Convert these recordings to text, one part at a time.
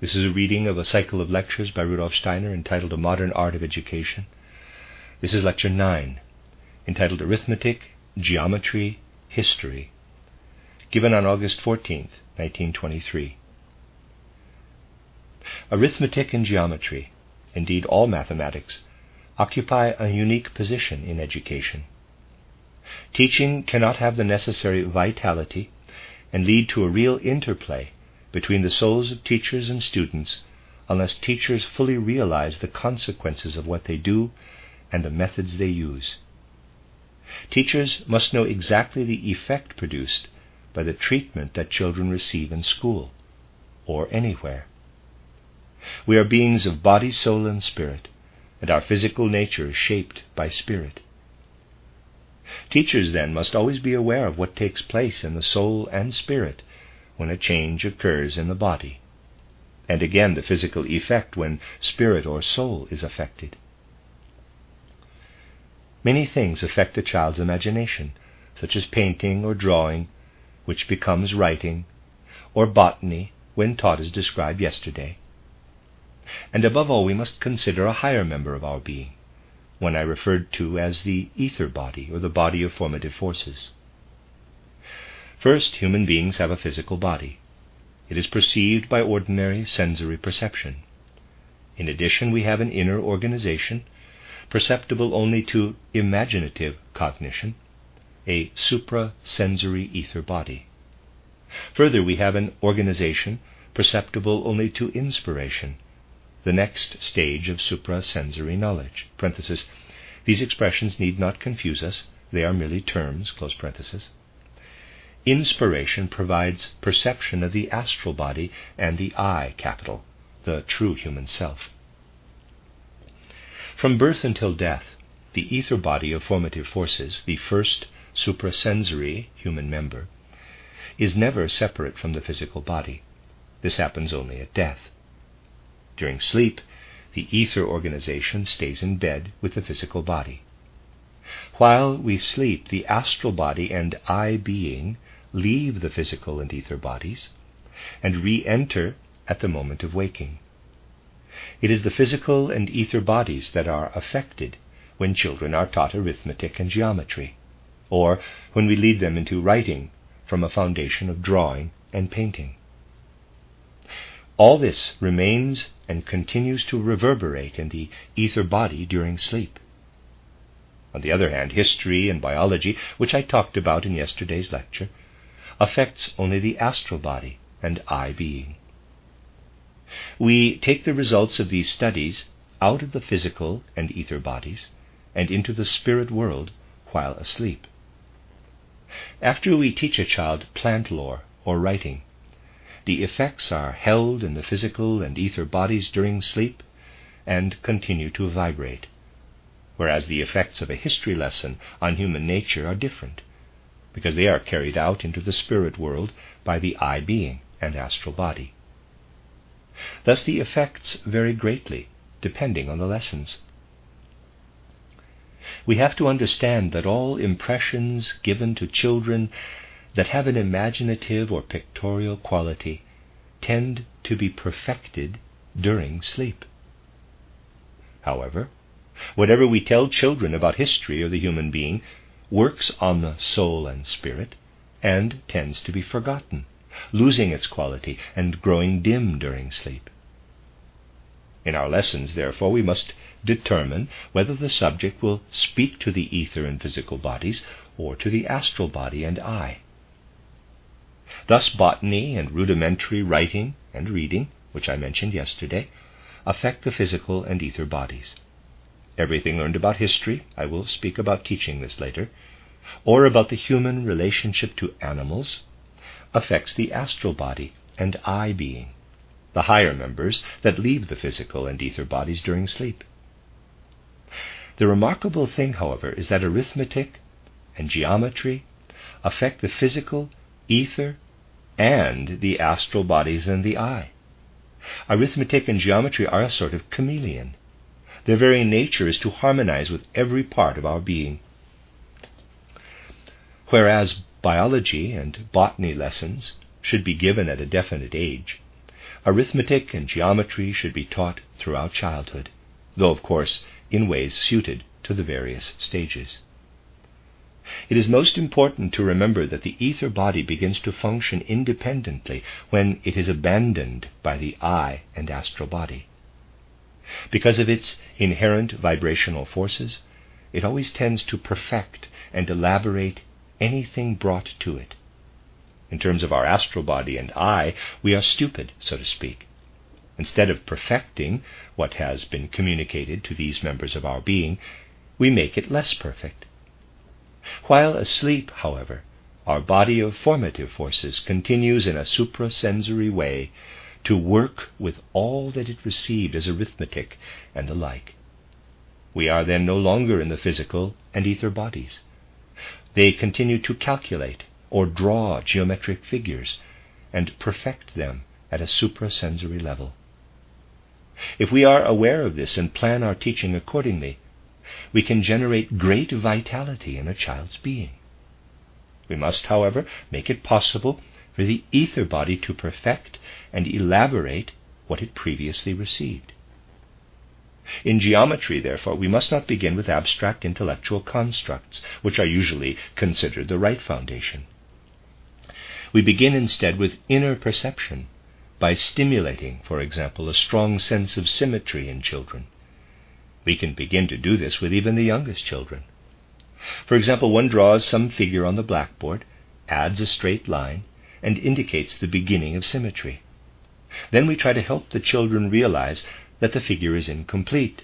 This is a reading of a cycle of lectures by Rudolf Steiner entitled A Modern Art of Education. This is lecture 9, entitled Arithmetic, Geometry, History, given on August 14, 1923. Arithmetic and geometry, indeed all mathematics, occupy a unique position in education. Teaching cannot have the necessary vitality and lead to a real interplay between the souls of teachers and students unless teachers fully realize the consequences of what they do and the methods they use. Teachers must know exactly the effect produced by the treatment that children receive in school or anywhere. We are beings of body, soul, and spirit, and our physical nature is shaped by spirit. Teachers, then, must always be aware of what takes place in the soul and spirit when a change occurs in the body, and again the physical effect when spirit or soul is affected. Many things affect a child's imagination, such as painting or drawing, which becomes writing, or botany when taught as described yesterday. And above all, we must consider a higher member of our being, one I referred to as the ether body, or the body of formative forces. First, human beings have a physical body. It is perceived by ordinary sensory perception. In addition, we have an inner organization, perceptible only to imaginative cognition, a suprasensory ether body. Further, we have an organization perceptible only to inspiration, the next stage of suprasensory knowledge. These expressions need not confuse us, they are merely terms. Inspiration provides perception of the astral body and the I capital, the true human self. From birth until death, the ether body of formative forces, the first suprasensory human member, is never separate from the physical body. This happens only at death. During sleep, the ether organization stays in bed with the physical body. While we sleep, the astral body and I being leave the physical and ether bodies and re enter at the moment of waking. It is the physical and ether bodies that are affected when children are taught arithmetic and geometry, or when we lead them into writing from a foundation of drawing and painting. All this remains and continues to reverberate in the ether body during sleep. On the other hand, history and biology, which I talked about in yesterday's lecture, affects only the astral body and I being. We take the results of these studies out of the physical and ether bodies and into the spirit world while asleep. After we teach a child plant lore or writing, the effects are held in the physical and ether bodies during sleep and continue to vibrate, whereas the effects of a history lesson on human nature are different, because they are carried out into the spirit world by the I being and astral body. Thus the effects vary greatly depending on the lessons. We have to understand that all impressions given to children that have an imaginative or pictorial quality tend to be perfected during sleep. However, whatever we tell children about history or the human being works on the soul and spirit and tends to be forgotten, losing its quality and growing dim during sleep. In our lessons, therefore, we must determine whether the subject will speak to the ether and physical bodies or to the astral body and I. Thus, botany and rudimentary writing and reading, which I mentioned yesterday, affect the physical and ether bodies. Everything learned about history, I will speak about teaching this later, or about the human relationship to animals, affects the astral body and I being. the higher members that leave the physical and ether bodies during sleep. The remarkable thing, however, is that arithmetic and geometry affect the physical, ether, and the astral bodies and the I. Arithmetic and geometry are a sort of chameleon. Their very nature is to harmonize with every part of our being. Whereas biology and botany lessons should be given at a definite age, arithmetic and geometry should be taught throughout childhood, though, of course, in ways suited to the various stages. It is most important to remember that the ether body begins to function independently when it is abandoned by the I and astral body. Because of its inherent vibrational forces, it always tends to perfect and elaborate anything brought to it. In terms of our astral body and I, we are stupid, so to speak. Instead of perfecting what has been communicated to these members of our being, we make it less perfect. While asleep, however, our body of formative forces continues in a suprasensory way to work with all that it received as arithmetic and the like. We are then no longer in the physical and ether bodies. They continue to calculate or draw geometric figures and perfect them at a suprasensory level. If we are aware of this and plan our teaching accordingly, we can generate great vitality in a child's being. We must, however, make it possible for the ether body to perfect and elaborate what it previously received. In geometry, therefore, we must not begin with abstract intellectual constructs, which are usually considered the right foundation. We begin instead with inner perception, by stimulating, for example, a strong sense of symmetry in children. We can begin to do this with even the youngest children. For example, one draws some figure on the blackboard, adds a straight line, and indicates the beginning of symmetry. Then we try to help the children realize that the figure is incomplete,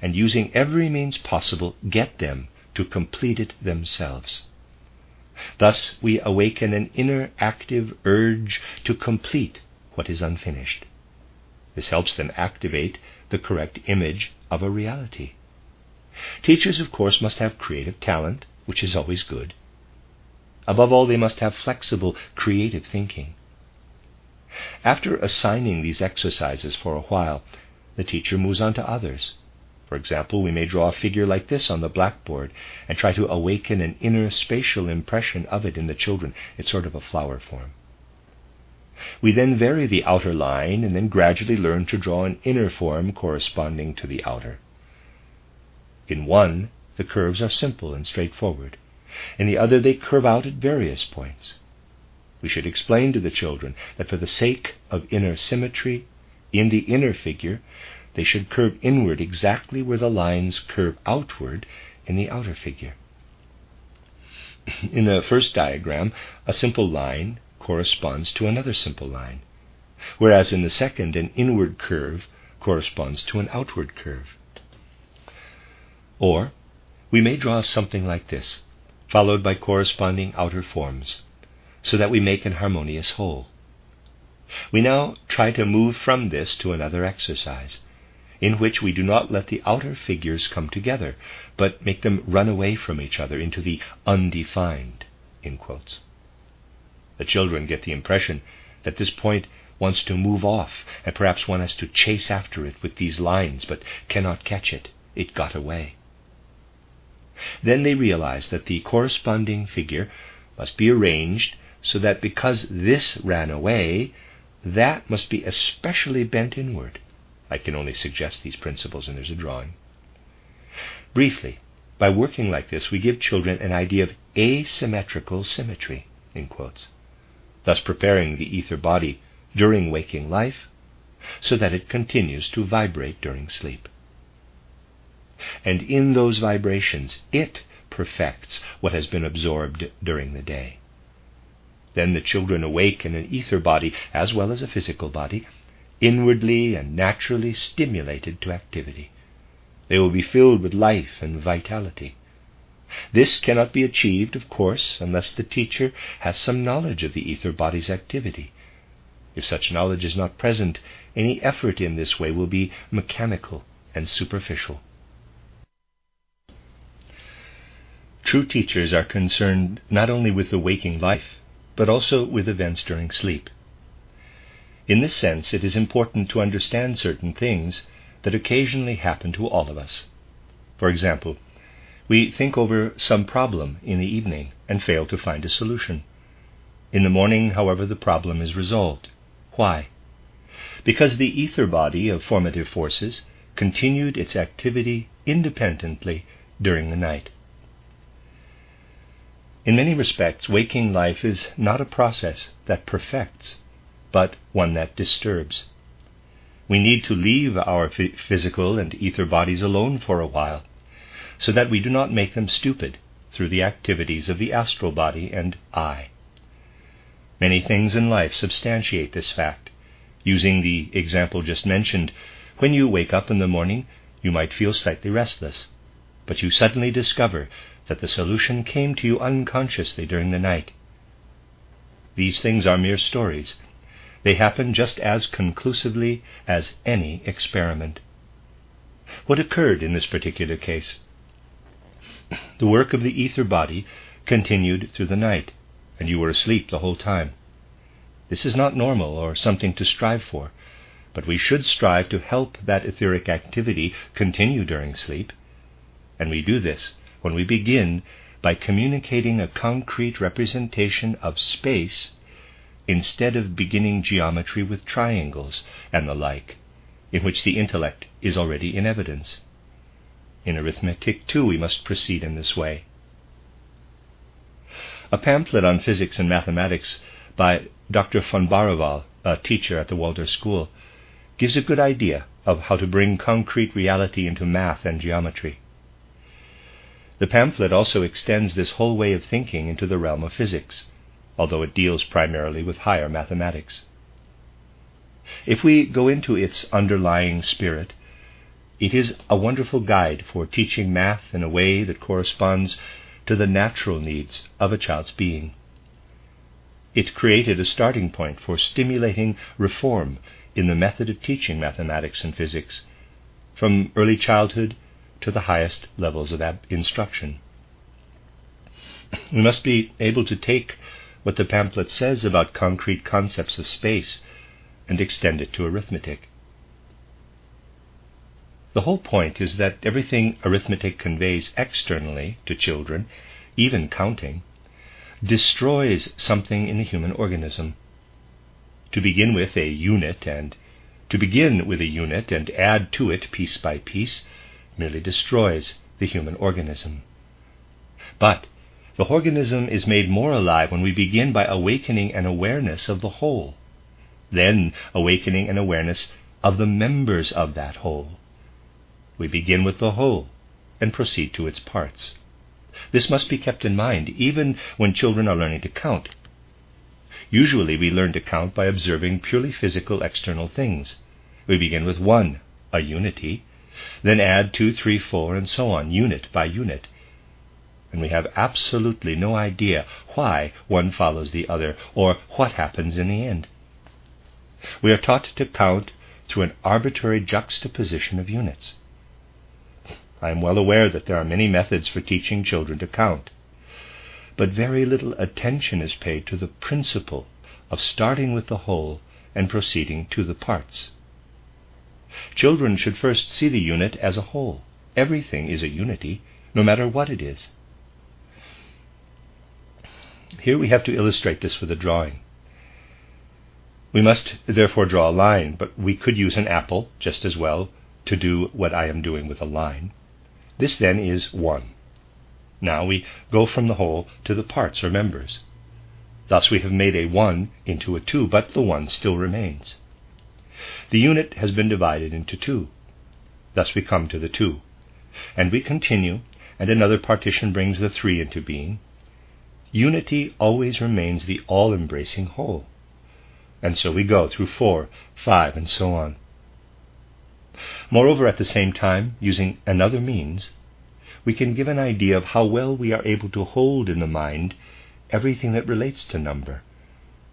and using every means possible, get them to complete it themselves. Thus, we awaken an inner active urge to complete what is unfinished. This helps them activate the correct image of a reality. Teachers, of course, must have creative talent, which is always good. Above all, they must have flexible, creative thinking. After assigning these exercises for a while, the teacher moves on to others. For example, we may draw a figure like this on the blackboard and try to awaken an inner spatial impression of it in the children. It's sort of a flower form. We then vary the outer line and then gradually learn to draw an inner form corresponding to the outer. In one, the curves are simple and straightforward. In the other, they curve out at various points. We should explain to the children that for the sake of inner symmetry, in the inner figure, they should curve inward exactly where the lines curve outward in the outer figure. In the first diagram, a simple line corresponds to another simple line, whereas in the second, an inward curve corresponds to an outward curve. Or we may draw something like this, followed by corresponding outer forms, so that we make an harmonious whole. We now try to move from this to another exercise, in which we do not let the outer figures come together, but make them run away from each other into the undefined. The children get the impression that this point wants to move off, and perhaps one has to chase after it with these lines, but cannot catch it. It got away. Then they realize that the corresponding figure must be arranged so that because this ran away, that must be especially bent inward. I can only suggest these principles, and there's a drawing. Briefly, by working like this, we give children an idea of asymmetrical symmetry, in quotes thus preparing the ether body during waking life so that it continues to vibrate during sleep. And in those vibrations, it perfects what has been absorbed during the day. Then the children awake in an ether body as well as a physical body, inwardly and naturally stimulated to activity. They will be filled with life and vitality. This cannot be achieved, of course, unless the teacher has some knowledge of the ether body's activity. If such knowledge is not present, any effort in this way will be mechanical and superficial. True teachers are concerned not only with the waking life, but also with events during sleep. In this sense, it is important to understand certain things that occasionally happen to all of us. For example, we think over some problem in the evening and fail to find a solution. In the morning, however, the problem is resolved. Why? Because the ether body of formative forces continued its activity independently during the night. In many respects, waking life is not a process that perfects, but one that disturbs. We need to leave our physical and ether bodies alone for a while, so that we do not make them stupid through the activities of the astral body and I. Many things in life substantiate this fact. Using the example just mentioned, when you wake up in the morning, you might feel slightly restless, but you suddenly discover that the solution came to you unconsciously during the night. These things are mere stories. They happen just as conclusively as any experiment. What occurred in this particular case? The work of the ether body continued through the night, and you were asleep the whole time. This is not normal or something to strive for, but we should strive to help that etheric activity continue during sleep. And we do this when we begin by communicating a concrete representation of space instead of beginning geometry with triangles and the like, in which the intellect is already in evidence. In arithmetic, too, we must proceed in this way. A pamphlet on physics and mathematics by Dr. von Baravalle, a teacher at the Waldorf School, gives a good idea of how to bring concrete reality into math and geometry. The pamphlet also extends this whole way of thinking into the realm of physics, although it deals primarily with higher mathematics. If we go into its underlying spirit, it is a wonderful guide for teaching math in a way that corresponds to the natural needs of a child's being. It created a starting point for stimulating reform in the method of teaching mathematics and physics, from early childhood to the highest levels of ab- instruction. We must be able to take what the pamphlet says about concrete concepts of space and extend it to arithmetic. The whole point is that everything arithmetic conveys externally to children, even counting, destroys something in the human organism. To begin with a unit and to begin with a unit and add to it piece by piece merely destroys the human organism. But the organism is made more alive when we begin by awakening an awareness of the whole, then awakening an awareness of the members of that whole. We begin with the whole and proceed to its parts. This must be kept in mind even when children are learning to count. Usually we learn to count by observing purely physical external things. We begin with one, a unity, then add two, three, four, and so on, unit by unit. And we have absolutely no idea why one follows the other or what happens in the end. We are taught to count through an arbitrary juxtaposition of units. I am well aware that there are many methods for teaching children to count, but very little attention is paid to the principle of starting with the whole and proceeding to the parts. Children should first see the unit as a whole. Everything is a unity, no matter what it is. Here we have to illustrate this with a drawing. We must therefore draw a line, but we could use an apple just as well to do what I am doing with a line. This then is 1. Now we go from the whole to the parts or members. Thus we have made a 1 into a 2, but the 1 still remains. The unit has been divided into two. Thus we come to the two. And we continue, and another partition brings the three into being. Unity always remains the all embracing whole. And so we go through four, five, and so on. Moreover, at the same time, using another means, we can give an idea of how well we are able to hold in the mind everything that relates to number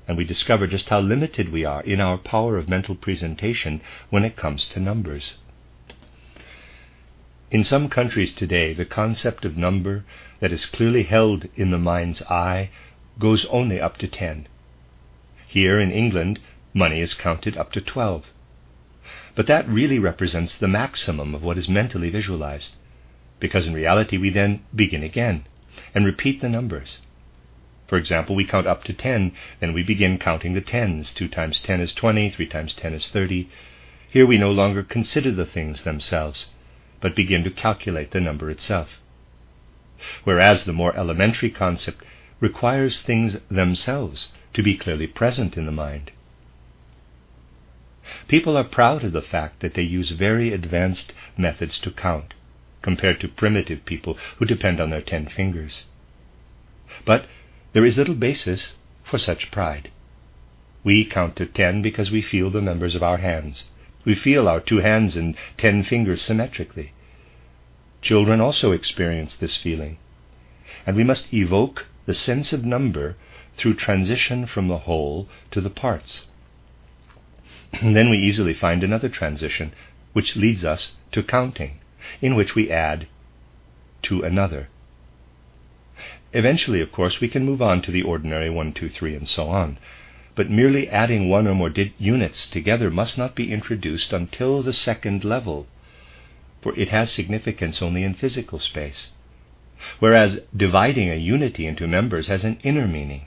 and we discover just how limited we are in our power of mental presentation when it comes to numbers. In some countries today, the concept of number that is clearly held in the mind's eye goes only up to 10. Here in England, money is counted up to 12. But that really represents the maximum of what is mentally visualized, because in reality we then begin again and repeat the numbers. For example, we count up to 10, then we begin counting the tens. 2 times 10 is 20, 3 times 10 is 30. Here we no longer consider the things themselves, but begin to calculate the number itself. Whereas the more elementary concept requires things themselves to be clearly present in the mind. People are proud of the fact that they use very advanced methods to count, compared to primitive people who depend on their ten fingers. But there is little basis for such pride. We count to ten because we feel the members of our hands. We feel our two hands and ten fingers symmetrically. Children also experience this feeling, and we must evoke the sense of number through transition from the whole to the parts. then we easily find another transition, which leads us to counting, in which we add to another. Eventually, of course, we can move on to the ordinary 1, 2, 3, and so on. But merely adding one or more units together must not be introduced until the second level, for it has significance only in physical space. Whereas dividing a unity into members has an inner meaning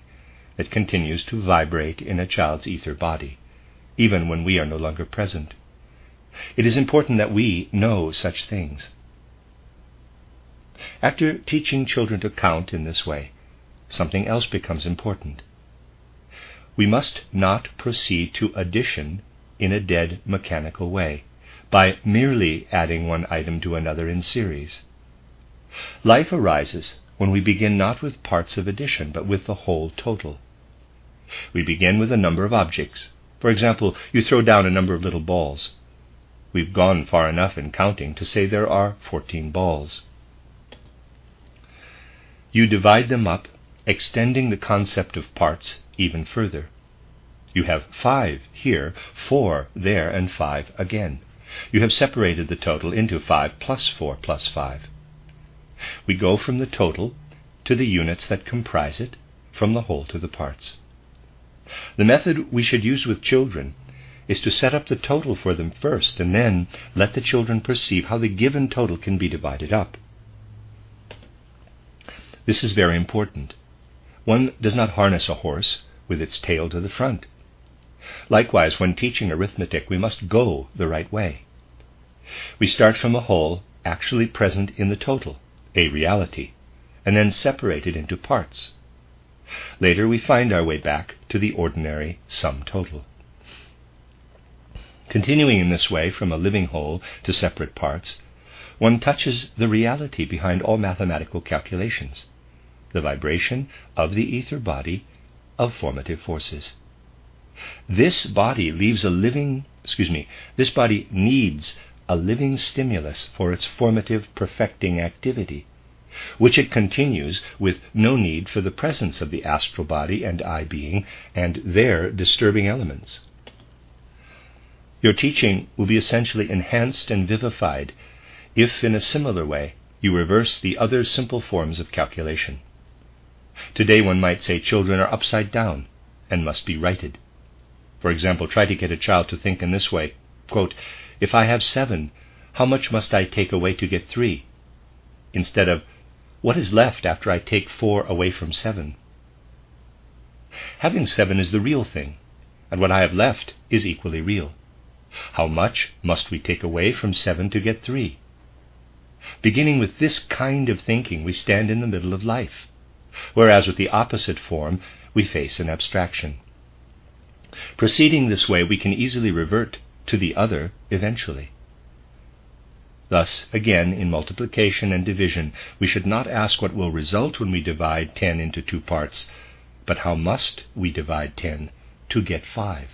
that continues to vibrate in a child's ether body, even when we are no longer present. It is important that we know such things. After teaching children to count in this way, something else becomes important. We must not proceed to addition in a dead mechanical way, by merely adding one item to another in series. Life arises when we begin not with parts of addition, but with the whole total. We begin with a number of objects. For example, you throw down a number of little balls. We've gone far enough in counting to say there are 14 balls. You divide them up, extending the concept of parts even further. You have five here, four there, and five again. You have separated the total into five plus four plus five. We go from the total to the units that comprise it, from the whole to the parts. The method we should use with children is to set up the total for them first, and then let the children perceive how the given total can be divided up. This is very important. One does not harness a horse with its tail to the front. Likewise, when teaching arithmetic, we must go the right way. We start from a whole actually present in the total, a reality, and then separate it into parts. Later, we find our way back to the ordinary sum total. Continuing in this way from a living whole to separate parts, one touches the reality behind all mathematical calculations the vibration of the ether body of formative forces. This body leaves a living, excuse me, this body needs a living stimulus for its formative perfecting activity, which it continues with no need for the presence of the astral body and I being and their disturbing elements. Your teaching will be essentially enhanced and vivified if, in a similar way, you reverse the other simple forms of calculation. Today one might say children are upside down and must be righted. For example, try to get a child to think in this way quote, If I have seven, how much must I take away to get three? Instead of, What is left after I take four away from seven? Having seven is the real thing, and what I have left is equally real. How much must we take away from seven to get three? Beginning with this kind of thinking, we stand in the middle of life whereas with the opposite form we face an abstraction. Proceeding this way, we can easily revert to the other eventually. Thus, again, in multiplication and division, we should not ask what will result when we divide 10 into two parts, but how must we divide 10 to get 5?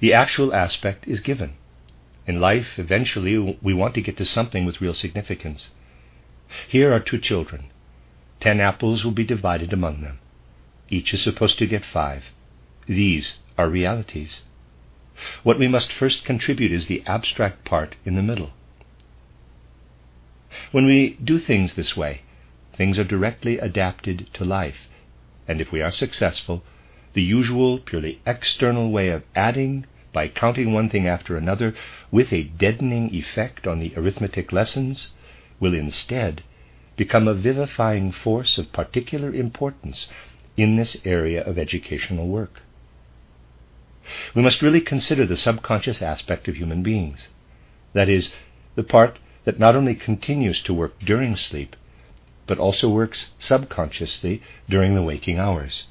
The actual aspect is given. In life, eventually, we want to get to something with real significance. Here are two children. Ten apples will be divided among them. Each is supposed to get five. These are realities. What we must first contribute is the abstract part in the middle. When we do things this way, things are directly adapted to life, and if we are successful, the usual, purely external way of adding by counting one thing after another with a deadening effect on the arithmetic lessons will instead become a vivifying force of particular importance in this area of educational work. We must really consider the subconscious aspect of human beings. That is, the part that not only continues to work during sleep, but also works subconsciously during the waking hours.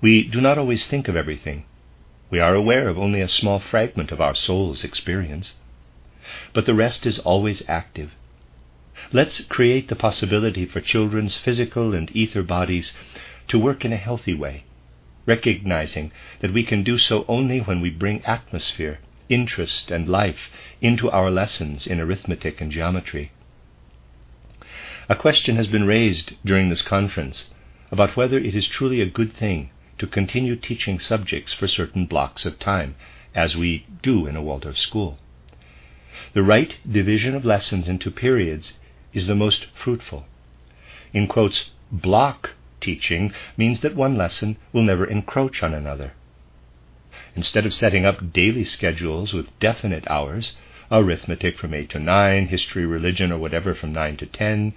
We do not always think of everything. We are aware of only a small fragment of our soul's experience. But the rest is always active. Let's create the possibility for children's physical and ether bodies to work in a healthy way, recognizing that we can do so only when we bring atmosphere, interest, and life into our lessons in arithmetic and geometry. A question has been raised during this conference about whether it is truly a good thing to continue teaching subjects for certain blocks of time, as we do in a Waldorf school. The right division of lessons into periods is the most fruitful. In quotes, block teaching means that one lesson will never encroach on another. Instead of setting up daily schedules with definite hours, arithmetic from 8 to 9, history, religion, or whatever from 9 to 10,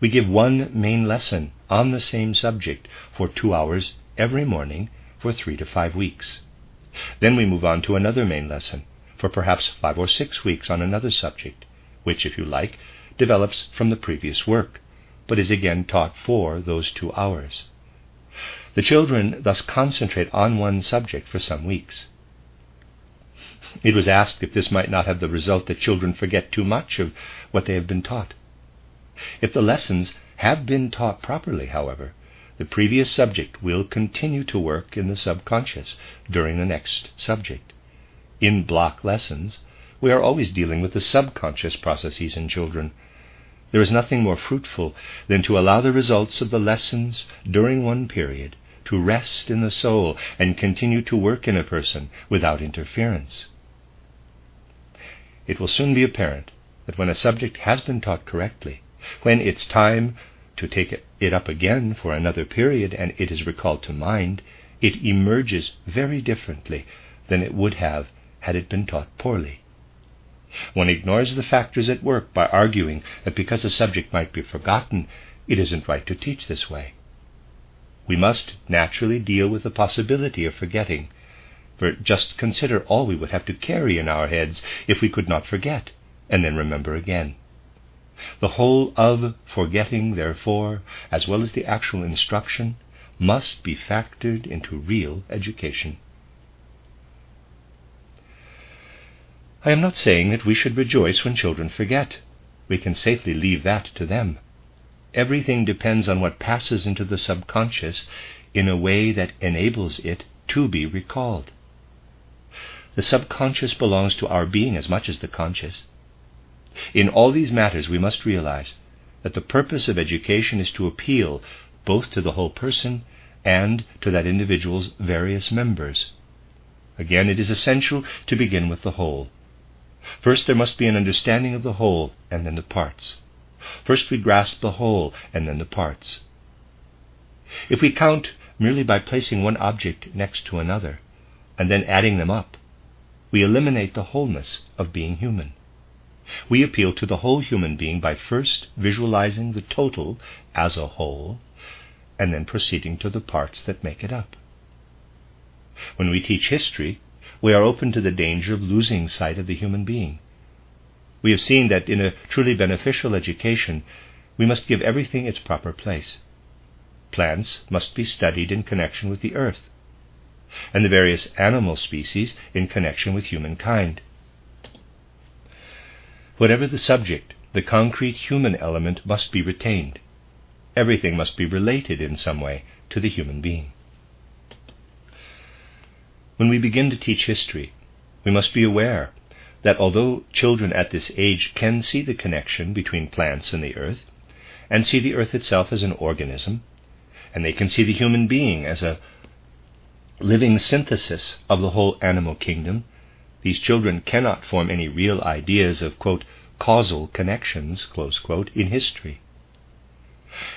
we give one main lesson on the same subject for two hours every morning for three to five weeks. Then we move on to another main lesson for perhaps five or six weeks on another subject, which, if you like, develops from the previous work, but is again taught for those two hours. The children thus concentrate on one subject for some weeks. It was asked if this might not have the result that children forget too much of what they have been taught. If the lessons have been taught properly, however, the previous subject will continue to work in the subconscious during the next subject. In block lessons, we are always dealing with the subconscious processes in children. There is nothing more fruitful than to allow the results of the lessons during one period to rest in the soul and continue to work in a person without interference. It will soon be apparent that when a subject has been taught correctly, when it's time to take it up again for another period and it is recalled to mind, it emerges very differently than it would have had it been taught poorly. One ignores the factors at work by arguing that because a subject might be forgotten, it isn't right to teach this way. We must naturally deal with the possibility of forgetting, for just consider all we would have to carry in our heads if we could not forget and then remember again. The whole of forgetting, therefore, as well as the actual instruction, must be factored into real education. I am not saying that we should rejoice when children forget. We can safely leave that to them. Everything depends on what passes into the subconscious in a way that enables it to be recalled. The subconscious belongs to our being as much as the conscious. In all these matters, we must realize that the purpose of education is to appeal both to the whole person and to that individual's various members. Again, it is essential to begin with the whole. First, there must be an understanding of the whole and then the parts. First, we grasp the whole and then the parts. If we count merely by placing one object next to another and then adding them up, we eliminate the wholeness of being human. We appeal to the whole human being by first visualizing the total as a whole and then proceeding to the parts that make it up. When we teach history, we are open to the danger of losing sight of the human being. We have seen that in a truly beneficial education, we must give everything its proper place. Plants must be studied in connection with the earth, and the various animal species in connection with humankind. Whatever the subject, the concrete human element must be retained. Everything must be related in some way to the human being. When we begin to teach history, we must be aware that although children at this age can see the connection between plants and the earth, and see the earth itself as an organism, and they can see the human being as a living synthesis of the whole animal kingdom, these children cannot form any real ideas of, quote, causal connections, quote, in history.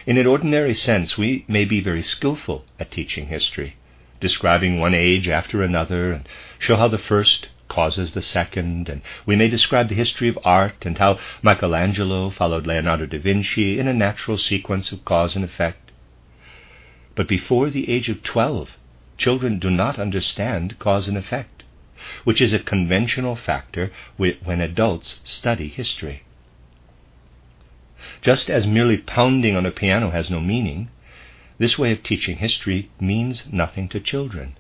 In an ordinary sense, we may be very skillful at teaching history, describing one age after another, and show how the first causes the second, and we may describe the history of art and how Michelangelo followed Leonardo da Vinci in a natural sequence of cause and effect. But before the age of twelve, children do not understand cause and effect, which is a conventional factor when adults study history. Just as merely pounding on a piano has no meaning, this way of teaching history means nothing to children,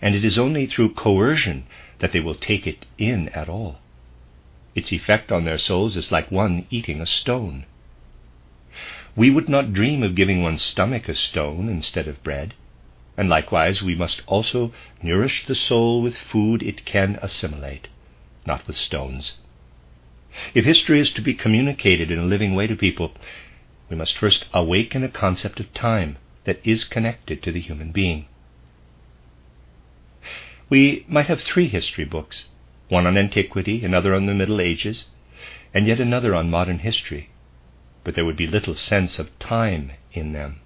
and it is only through coercion that they will take it in at all. Its effect on their souls is like one eating a stone. We would not dream of giving one's stomach a stone instead of bread, and likewise we must also nourish the soul with food it can assimilate, not with stones. If history is to be communicated in a living way to people, we must first awaken a concept of time that is connected to the human being. We might have three history books one on antiquity, another on the Middle Ages, and yet another on modern history, but there would be little sense of time in them.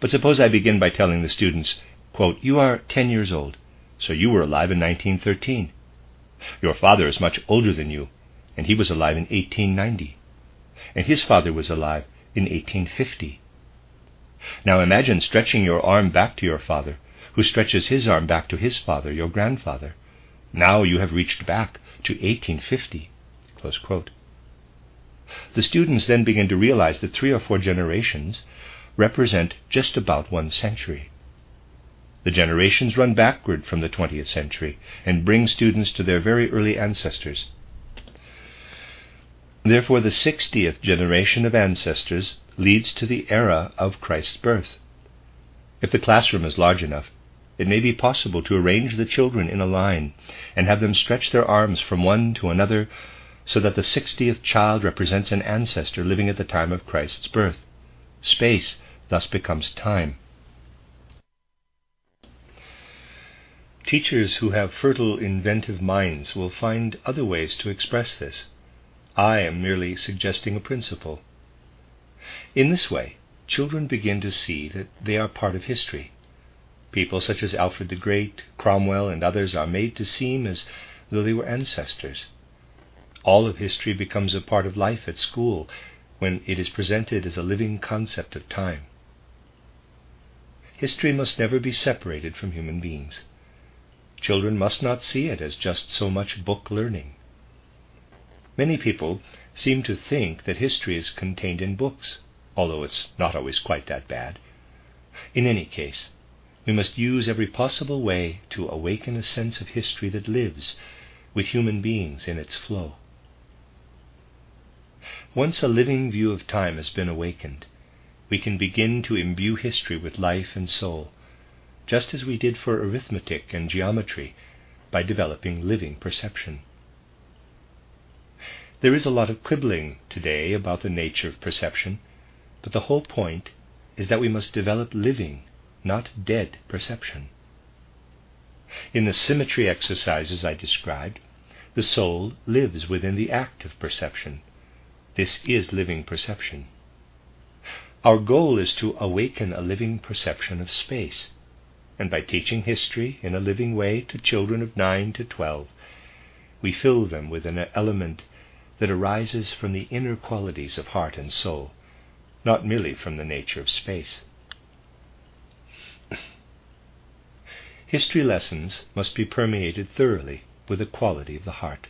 But suppose I begin by telling the students, quote, You are ten years old, so you were alive in 1913. Your father is much older than you, and he was alive in 1890, and his father was alive in 1850. Now imagine stretching your arm back to your father, who stretches his arm back to his father, your grandfather. Now you have reached back to 1850. The students then begin to realize that three or four generations represent just about one century. The generations run backward from the 20th century and bring students to their very early ancestors. Therefore, the 60th generation of ancestors leads to the era of Christ's birth. If the classroom is large enough, it may be possible to arrange the children in a line and have them stretch their arms from one to another so that the 60th child represents an ancestor living at the time of Christ's birth. Space thus becomes time. Teachers who have fertile inventive minds will find other ways to express this. I am merely suggesting a principle. In this way, children begin to see that they are part of history. People such as Alfred the Great, Cromwell, and others are made to seem as though they were ancestors. All of history becomes a part of life at school when it is presented as a living concept of time. History must never be separated from human beings. Children must not see it as just so much book learning. Many people seem to think that history is contained in books, although it's not always quite that bad. In any case, we must use every possible way to awaken a sense of history that lives with human beings in its flow. Once a living view of time has been awakened, we can begin to imbue history with life and soul, just as we did for arithmetic and geometry by developing living perception. There is a lot of quibbling today about the nature of perception, but the whole point is that we must develop living, not dead perception. In the symmetry exercises I described, the soul lives within the act of perception. This is living perception. Our goal is to awaken a living perception of space, and by teaching history in a living way to children of 9 to 12, we fill them with an element that arises from the inner qualities of heart and soul, not merely from the nature of space. History lessons must be permeated thoroughly with the quality of the heart.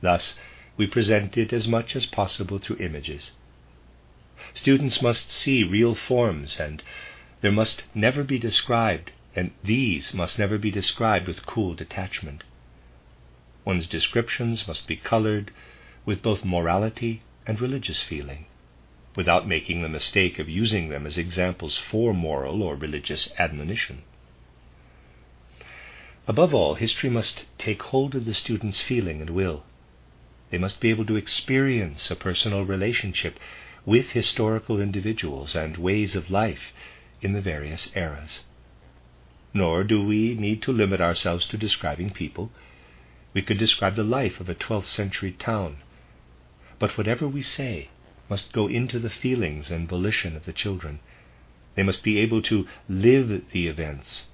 Thus, we present it as much as possible through images. Students must see real forms, and there must never be described, and these must never be described with cool detachment. One's descriptions must be colored with both morality and religious feeling, without making the mistake of using them as examples for moral or religious admonition. Above all, history must take hold of the student's feeling and will. They must be able to experience a personal relationship with historical individuals and ways of life in the various eras. Nor do we need to limit ourselves to describing people. We could describe the life of a 12th century town. But whatever we say must go into the feelings and volition of the children. They must be able to live the events,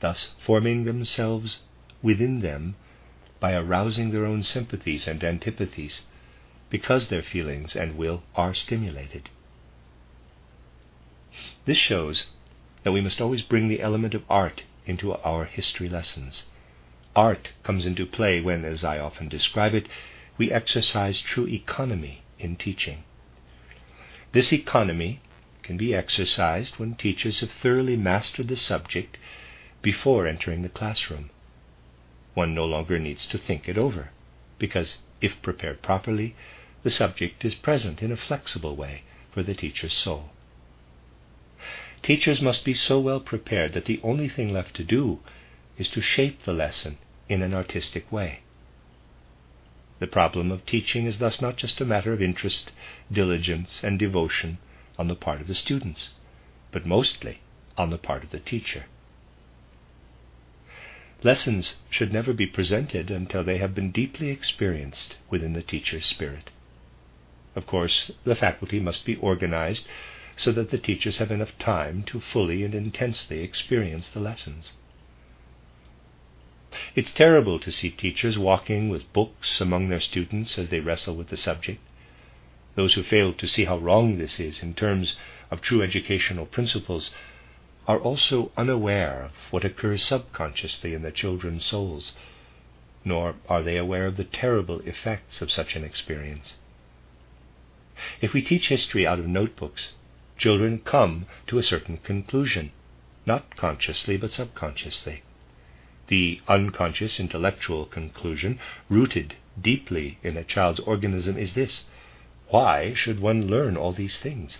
thus forming themselves within them by arousing their own sympathies and antipathies, because their feelings and will are stimulated. This shows that we must always bring the element of art into our history lessons. Art comes into play when, as I often describe it, we exercise true economy in teaching. This economy can be exercised when teachers have thoroughly mastered the subject before entering the classroom. One no longer needs to think it over, because if prepared properly, the subject is present in a flexible way for the teacher's soul. Teachers must be so well prepared that the only thing left to do is to shape the lesson in an artistic way. The problem of teaching is thus not just a matter of interest, diligence, and devotion on the part of the students, but mostly on the part of the teacher. Lessons should never be presented until they have been deeply experienced within the teacher's spirit. Of course, the faculty must be organized so that the teachers have enough time to fully and intensely experience the lessons. It's terrible to see teachers walking with books among their students as they wrestle with the subject. Those who fail to see how wrong this is in terms of true educational principles are also unaware of what occurs subconsciously in the children's souls, nor are they aware of the terrible effects of such an experience. If we teach history out of notebooks, children come to a certain conclusion, not consciously but subconsciously the unconscious intellectual conclusion rooted deeply in a child's organism is this why should one learn all these things?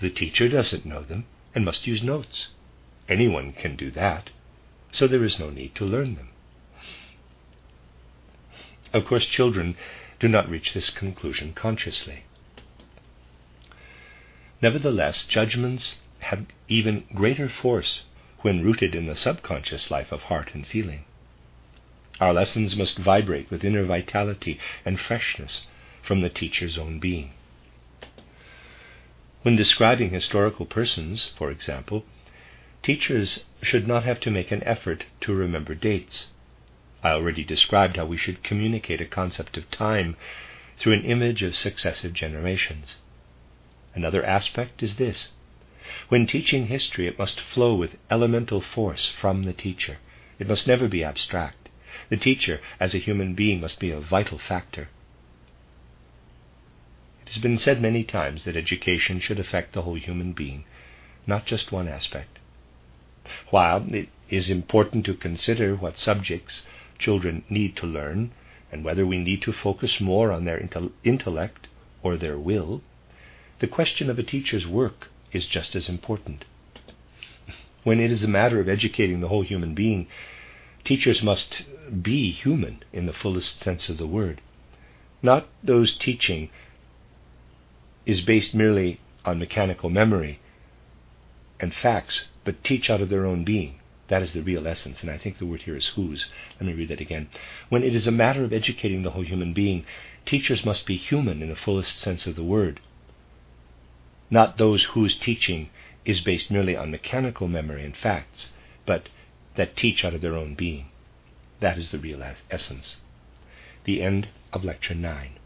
The teacher doesn't know them and must use notes. Anyone can do that, so there is no need to learn them. Of course, children do not reach this conclusion consciously. Nevertheless, judgments have even greater force when rooted in the subconscious life of heart and feeling. Our lessons must vibrate with inner vitality and freshness from the teacher's own being. When describing historical persons, for example, teachers should not have to make an effort to remember dates. I already described how we should communicate a concept of time through an image of successive generations. Another aspect is this when teaching history, it must flow with elemental force from the teacher. It must never be abstract. The teacher, as a human being, must be a vital factor. It has been said many times that education should affect the whole human being, not just one aspect. While it is important to consider what subjects children need to learn and whether we need to focus more on their intellect or their will, the question of a teacher's work is just as important. When it is a matter of educating the whole human being, teachers must be human in the fullest sense of the word. Not those teaching is based merely on mechanical memory and facts, but teach out of their own being. That is the real essence, and I think the word here is whose. Let me read that again. When it is a matter of educating the whole human being, teachers must be human in the fullest sense of the word not those whose teaching is based merely on mechanical memory and facts, but that teach out of their own being. That is the real essence. The end of Lecture 9.